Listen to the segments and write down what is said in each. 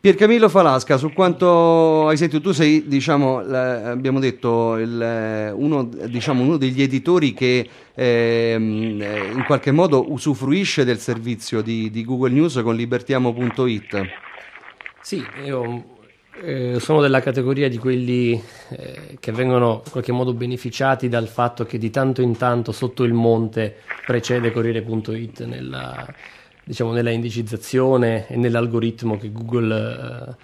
Piercamillo Falasca, su quanto hai sentito, tu sei, diciamo, abbiamo detto, il, uno, diciamo, uno, degli editori che ehm, in qualche modo usufruisce del servizio di, di Google News con libertiamo.it. Sì, io eh, sono della categoria di quelli eh, che vengono in qualche modo beneficiati dal fatto che di tanto in tanto sotto il monte precede Corriere.it nella diciamo, nella indicizzazione e nell'algoritmo che Google, eh,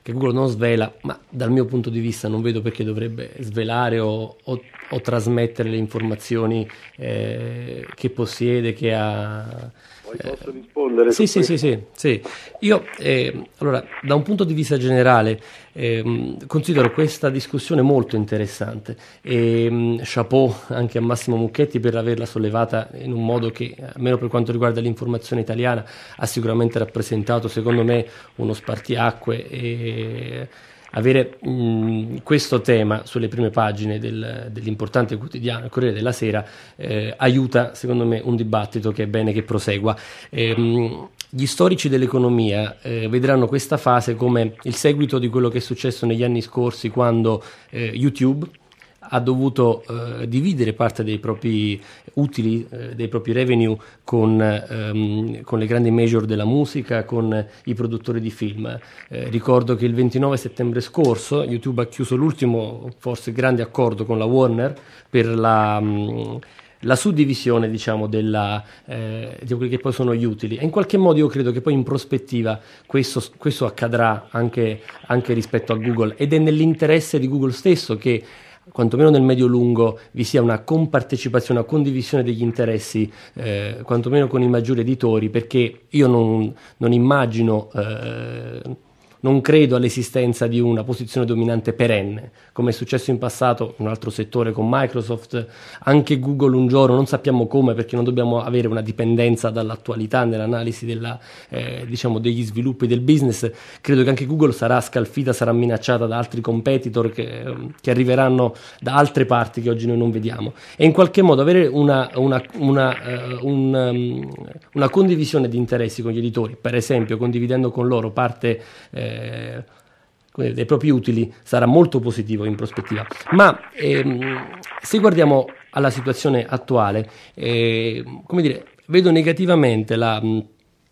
che Google, non svela, ma dal mio punto di vista non vedo perché dovrebbe svelare o, o, o trasmettere le informazioni eh, che possiede, che ha posso rispondere? Sì, sì, sì, sì, sì, Io, eh, allora, da un punto di vista generale, eh, considero questa discussione molto interessante e mh, chapeau anche a Massimo Mucchetti per averla sollevata in un modo che, almeno per quanto riguarda l'informazione italiana, ha sicuramente rappresentato, secondo me, uno spartiacque e avere mh, questo tema sulle prime pagine del, dell'importante quotidiano, il Corriere della Sera, eh, aiuta secondo me un dibattito che è bene che prosegua. Eh, mh, gli storici dell'economia eh, vedranno questa fase come il seguito di quello che è successo negli anni scorsi quando eh, YouTube ha dovuto eh, dividere parte dei propri utili, eh, dei propri revenue con, ehm, con, le grandi major della musica, con i produttori di film. Eh, ricordo che il 29 settembre scorso YouTube ha chiuso l'ultimo, forse grande accordo con la Warner per la... Mh, la suddivisione diciamo, della, eh, di quelli che poi sono gli utili e in qualche modo io credo che poi in prospettiva questo, questo accadrà anche, anche rispetto a Google ed è nell'interesse di Google stesso che quantomeno nel medio-lungo vi sia una compartecipazione, una condivisione degli interessi, eh, quantomeno con i maggiori editori, perché io non, non immagino... Eh, non credo all'esistenza di una posizione dominante perenne, come è successo in passato in un altro settore con Microsoft, anche Google un giorno, non sappiamo come perché non dobbiamo avere una dipendenza dall'attualità nell'analisi della, eh, diciamo degli sviluppi del business, credo che anche Google sarà scalfita, sarà minacciata da altri competitor che, che arriveranno da altre parti che oggi noi non vediamo. E in qualche modo avere una, una, una, uh, un, um, una condivisione di interessi con gli editori, per esempio condividendo con loro parte eh, eh, dei propri utili sarà molto positivo in prospettiva. Ma ehm, se guardiamo alla situazione attuale, eh, come dire, vedo negativamente la, mh,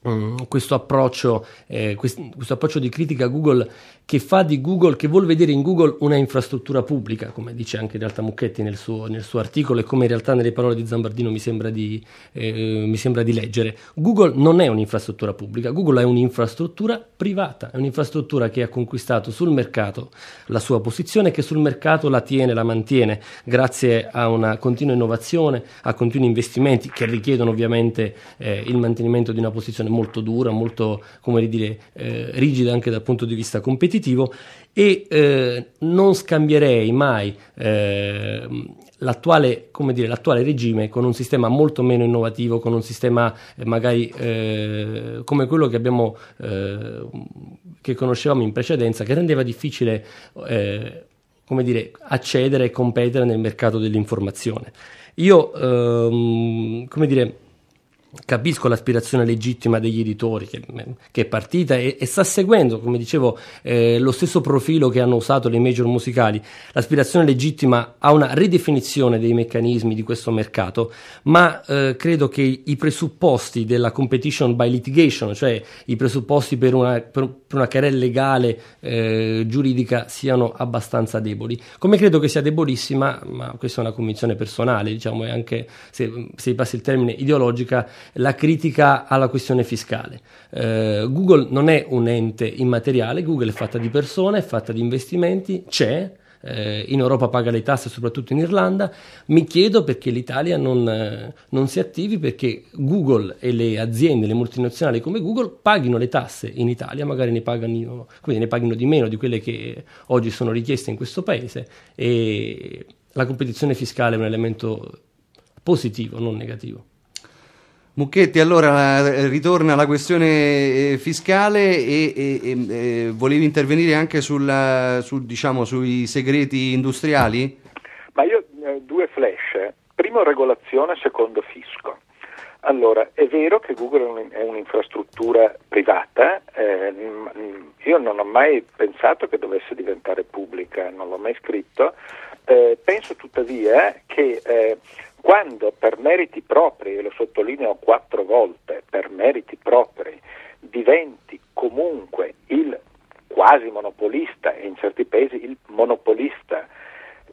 mm, questo, approccio, eh, questo, questo approccio di critica a Google che fa di Google, che vuole vedere in Google una infrastruttura pubblica, come dice anche in realtà Mucchetti nel suo, nel suo articolo e come in realtà nelle parole di Zambardino mi sembra di, eh, mi sembra di leggere. Google non è un'infrastruttura pubblica, Google è un'infrastruttura privata, è un'infrastruttura che ha conquistato sul mercato la sua posizione che sul mercato la tiene, la mantiene, grazie a una continua innovazione, a continui investimenti che richiedono ovviamente eh, il mantenimento di una posizione molto dura, molto, come dire, eh, rigida anche dal punto di vista competitivo competitivo e eh, non scambierei mai eh, l'attuale, dire, l'attuale, regime con un sistema molto meno innovativo, con un sistema eh, magari eh, come quello che, abbiamo, eh, che conoscevamo in precedenza, che rendeva difficile eh, dire, accedere e competere nel mercato dell'informazione. Io, ehm, come dire, Capisco l'aspirazione legittima degli editori che, che è partita e, e, sta seguendo, come dicevo, eh, lo stesso profilo che hanno usato le major musicali. L'aspirazione legittima a una ridefinizione dei meccanismi di questo mercato, ma eh, credo che i presupposti della competition by litigation, cioè i presupposti per una, per, per una querela legale eh, giuridica, siano abbastanza deboli. Come credo che sia debolissima, ma questa è una convinzione personale, diciamo, e anche se, se passi il termine ideologica, la critica alla questione fiscale. Eh, Google non è un ente immateriale, Google è fatta di persone, è fatta di investimenti, c'è, eh, in Europa paga le tasse, soprattutto in Irlanda. Mi chiedo perché l'Italia non, eh, non, si attivi perché Google e le aziende, le multinazionali come Google, paghino le tasse in Italia, magari ne paghino, ne paghino di meno di quelle che oggi sono richieste in questo paese e la competizione fiscale è un elemento positivo, non negativo. Mucchetti, allora eh, ritorna alla questione eh, fiscale e, e, e eh, volevi intervenire anche sulla, su, diciamo, sui segreti industriali? Ma io due flash. Primo regolazione, secondo fisco. Allora, è vero che Google è un'infrastruttura privata, eh, io non ho mai pensato che dovesse diventare pubblica, non l'ho mai scritto, eh, penso tuttavia che eh, quando per meriti propri, e lo sottolineo quattro volte, per meriti propri, diventi comunque il quasi monopolista e in certi paesi il monopolista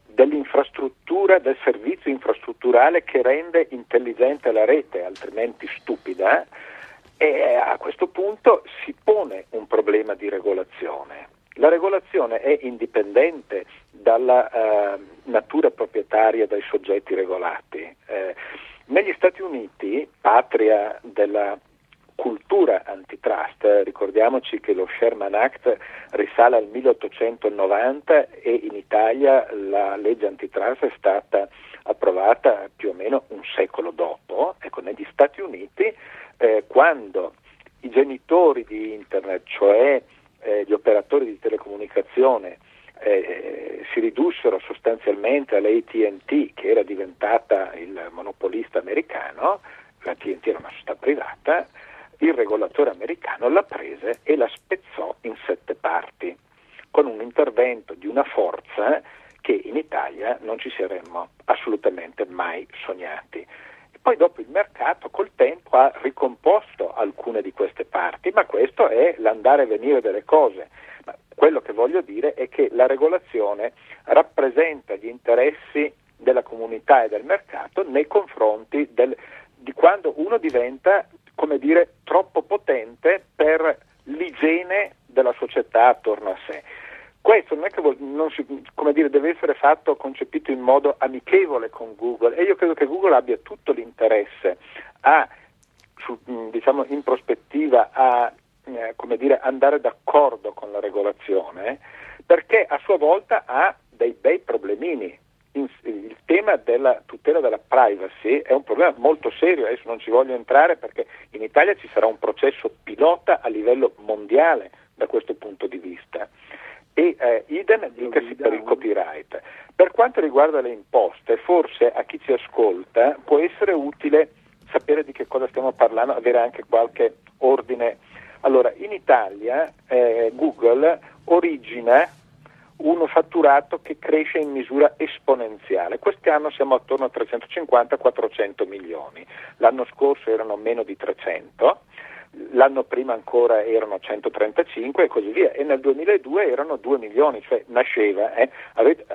dell'infrastruttura, del servizio infrastrutturale che rende intelligente la rete, altrimenti stupida, e a questo punto si pone un problema di regolazione. La regolazione è indipendente dalla eh, natura proprietaria dei soggetti regolati. Eh, negli Stati Uniti, patria della cultura antitrust. Ricordiamoci che lo Sherman Act risale al 1890 e in Italia la legge antitrust è stata approvata più o meno un secolo dopo. Ecco, negli Stati Uniti, eh, quando i genitori di Internet, cioè eh, gli operatori di telecomunicazione, eh, si ridussero sostanzialmente all'ATT, che era diventata il monopolista americano, l'ATT era una società privata, il regolatore americano la prese e la spezzò in sette parti, con un intervento di una forza che in Italia non ci saremmo assolutamente mai sognati. E poi dopo il mercato col tempo ha ricomposto alcune di queste parti, ma questo è l'andare e venire delle cose. Quello che voglio dire è che la regolazione rappresenta gli interessi della comunità e del mercato nei confronti del, di quando uno diventa come dire, troppo potente per l'igiene della società attorno a sé. Questo non è che non si, dire, deve essere fatto, concepito in modo amichevole con Google e io credo che Google abbia tutto l'interesse a, su, diciamo, in prospettiva a eh, dire, andare d'accordo con la regolazione perché a sua volta ha dei bei problemini il tema della tutela della privacy è un problema molto serio, adesso non ci voglio entrare perché in Italia ci sarà un processo pilota a livello mondiale da questo punto di vista. E eh, idem dicasi per il copyright. Per quanto riguarda le imposte, forse a chi ci ascolta può essere utile sapere di che cosa stiamo parlando, avere anche qualche ordine. Allora, in Italia eh, Google origina uno fatturato che cresce in misura esponenziale. Quest'anno siamo attorno a 350-400 milioni, l'anno scorso erano meno di 300, l'anno prima ancora erano 135 e così via, e nel 2002 erano 2 milioni, cioè nasceva, eh? Avete,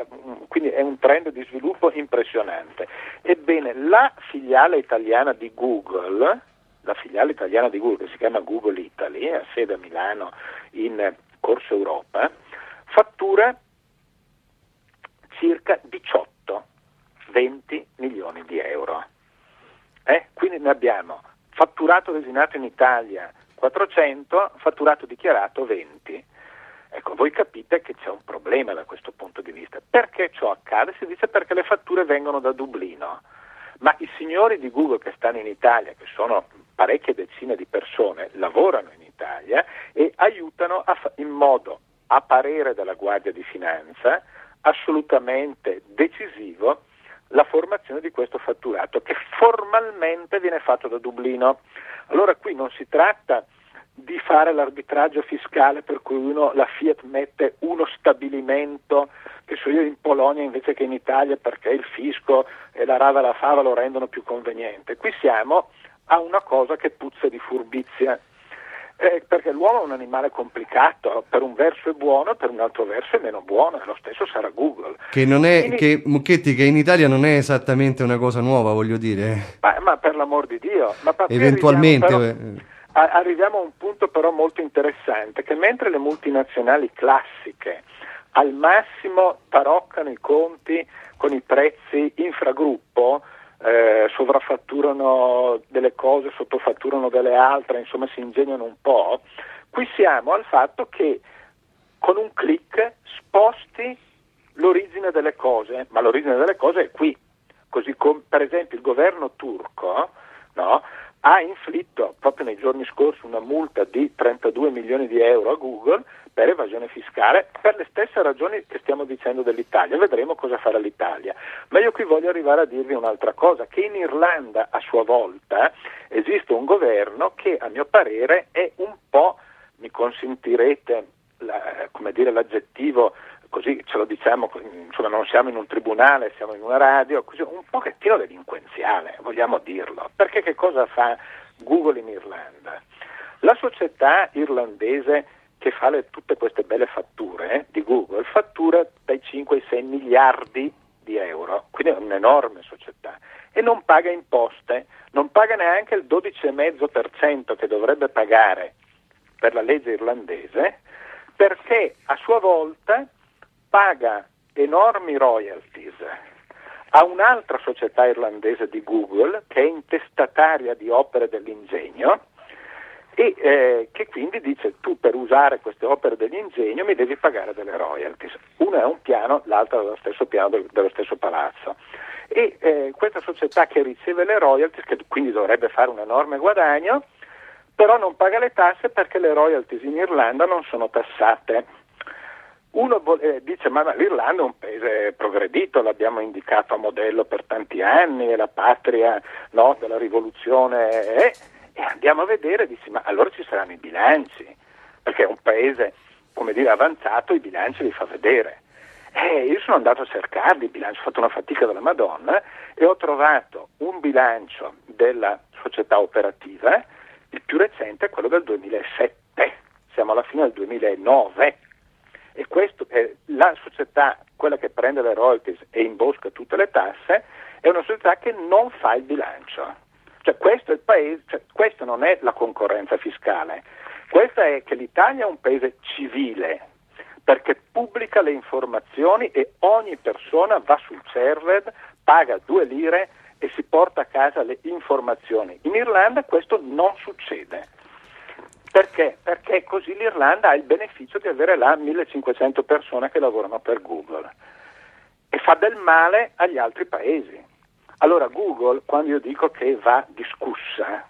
quindi è un trend di sviluppo impressionante. Ebbene, la filiale italiana di Google, la filiale italiana di Google che si chiama Google Italy, ha sede a Milano in Corso Europa, fattura circa 18-20 milioni di euro. Eh? Quindi ne abbiamo fatturato designato in Italia 400, fatturato dichiarato 20. Ecco, voi capite che c'è un problema da questo punto di vista. Perché ciò accade? Si dice perché le fatture vengono da Dublino. Ma i signori di Google che stanno in Italia, che sono parecchie decine di persone, lavorano in Italia e aiutano fa- in modo a parere della Guardia di Finanza, assolutamente decisivo la formazione di questo fatturato che formalmente viene fatto da Dublino. Allora qui non si tratta di fare l'arbitraggio fiscale per cui uno, la Fiat mette uno stabilimento, che so io in Polonia invece che in Italia perché il fisco e la rava e la fava lo rendono più conveniente. Qui siamo a una cosa che puzza di furbizia eh, perché l'uomo è un animale complicato, per un verso è buono, per un altro verso è meno buono, e lo stesso sarà Google. Che non è, che, Mucchetti, che in Italia non è esattamente una cosa nuova, voglio dire. Ma, ma per l'amor di Dio. Eventualmente... Arriviamo però, eh. arriviamo a un punto però molto interessante, che mentre le multinazionali classiche al massimo taroccano i conti con i prezzi infragruppo, eh, sovraffatturano delle cose, sottofatturano delle altre, insomma si ingegnano un po', qui siamo al fatto che con un clic sposti l'origine delle cose, ma l'origine delle cose è qui, così come per esempio il governo turco no, ha inflitto proprio nei giorni scorsi una multa di 32 milioni di euro a Google per evasione fiscale per le stesse ragioni che stiamo dicendo dell'Italia. Vedremo cosa farà l'Italia. Ma io qui voglio arrivare a dirvi un'altra cosa, che in Irlanda a sua volta esiste un governo che a mio parere è un po', mi consentirete la, come dire, l'aggettivo così ce lo diciamo, insomma non siamo in un tribunale, siamo in una radio, così, un pochettino delinquenziale, vogliamo dirlo. Perché che cosa fa Google in Irlanda? La società irlandese che fa le, tutte queste belle fatture eh, di Google fattura dai 5 ai 6 miliardi di euro, quindi è un'enorme società e non paga imposte, non paga neanche il 12,5% che dovrebbe pagare per la legge irlandese perché a sua volta paga enormi royalties a un'altra società irlandese di Google che è intestataria di opere dell'ingegno e eh, che quindi dice tu per usare queste opere dell'ingegno mi devi pagare delle royalties. Uno è un piano, l'altro è lo stesso piano del, dello stesso palazzo. E eh, questa società che riceve le royalties, che quindi dovrebbe fare un enorme guadagno, però non paga le tasse perché le royalties in Irlanda non sono tassate. Uno eh, dice ma, l'Irlanda è un paese progredito, l'abbiamo indicato a modello per tanti anni, è la patria no, della rivoluzione eh, e andiamo a vedere, dici ma allora ci saranno i bilanci, perché è un paese come dire avanzato, i bilanci li fa vedere. Eh, io sono andato a cercarli i bilanci, ho fatto una fatica della Madonna e ho trovato un bilancio della società operativa, il più recente è quello del 2007, siamo alla fine del 2009 e questo, eh, la società, quella che prende le royalties e imbosca tutte le tasse, è una società che non fa il bilancio. Cioè, questo, paese, cioè, questo non è la concorrenza fiscale, questo è che l'Italia è un paese civile perché pubblica le informazioni e ogni persona va sul server, paga due lire e si porta a casa le informazioni. In Irlanda questo non succede. Perché? Perché così l'Irlanda ha il beneficio di avere là 1500 persone che lavorano per Google e fa del male agli altri paesi. Allora Google, quando io dico che va discussa,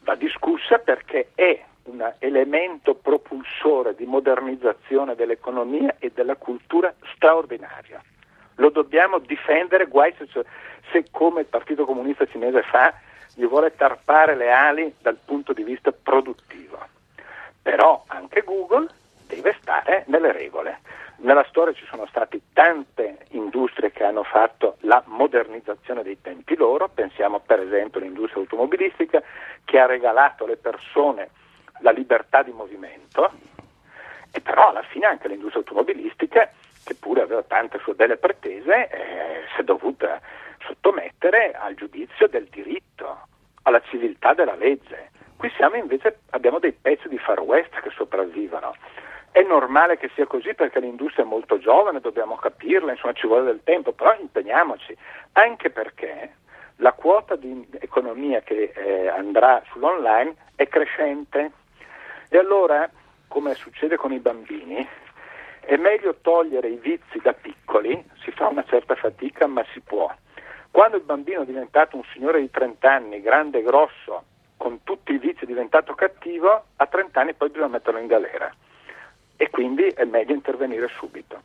va discussa perché è un elemento propulsore di modernizzazione dell'economia e della cultura straordinario. Lo dobbiamo difendere, guai se, se come il Partito Comunista Cinese fa, gli vuole tarpare le ali dal punto di vista produttivo però anche Google deve stare nelle regole. Nella storia ci sono state tante industrie che hanno fatto la modernizzazione dei tempi loro, pensiamo per esempio all'industria automobilistica che ha regalato alle persone la libertà di movimento e però alla fine anche l'industria automobilistica, che pure aveva tante sue belle pretese, eh, si è dovuta sottomettere al giudizio del diritto, alla civiltà della legge. Qui siamo invece, abbiamo dei pezzi di far west che sopravvivono. È normale che sia così perché l'industria è molto giovane, dobbiamo capirla, insomma ci vuole del tempo, però impegniamoci, anche perché la quota di economia che eh, andrà sull'online è crescente e allora, come succede con i bambini, è meglio togliere i vizi da piccoli, si fa una certa fatica ma si può. Quando il bambino è diventato un signore di 30 anni, grande e grosso, con tutti i vizi è diventato cattivo, a 30 anni poi bisogna metterlo in galera e quindi è meglio intervenire subito.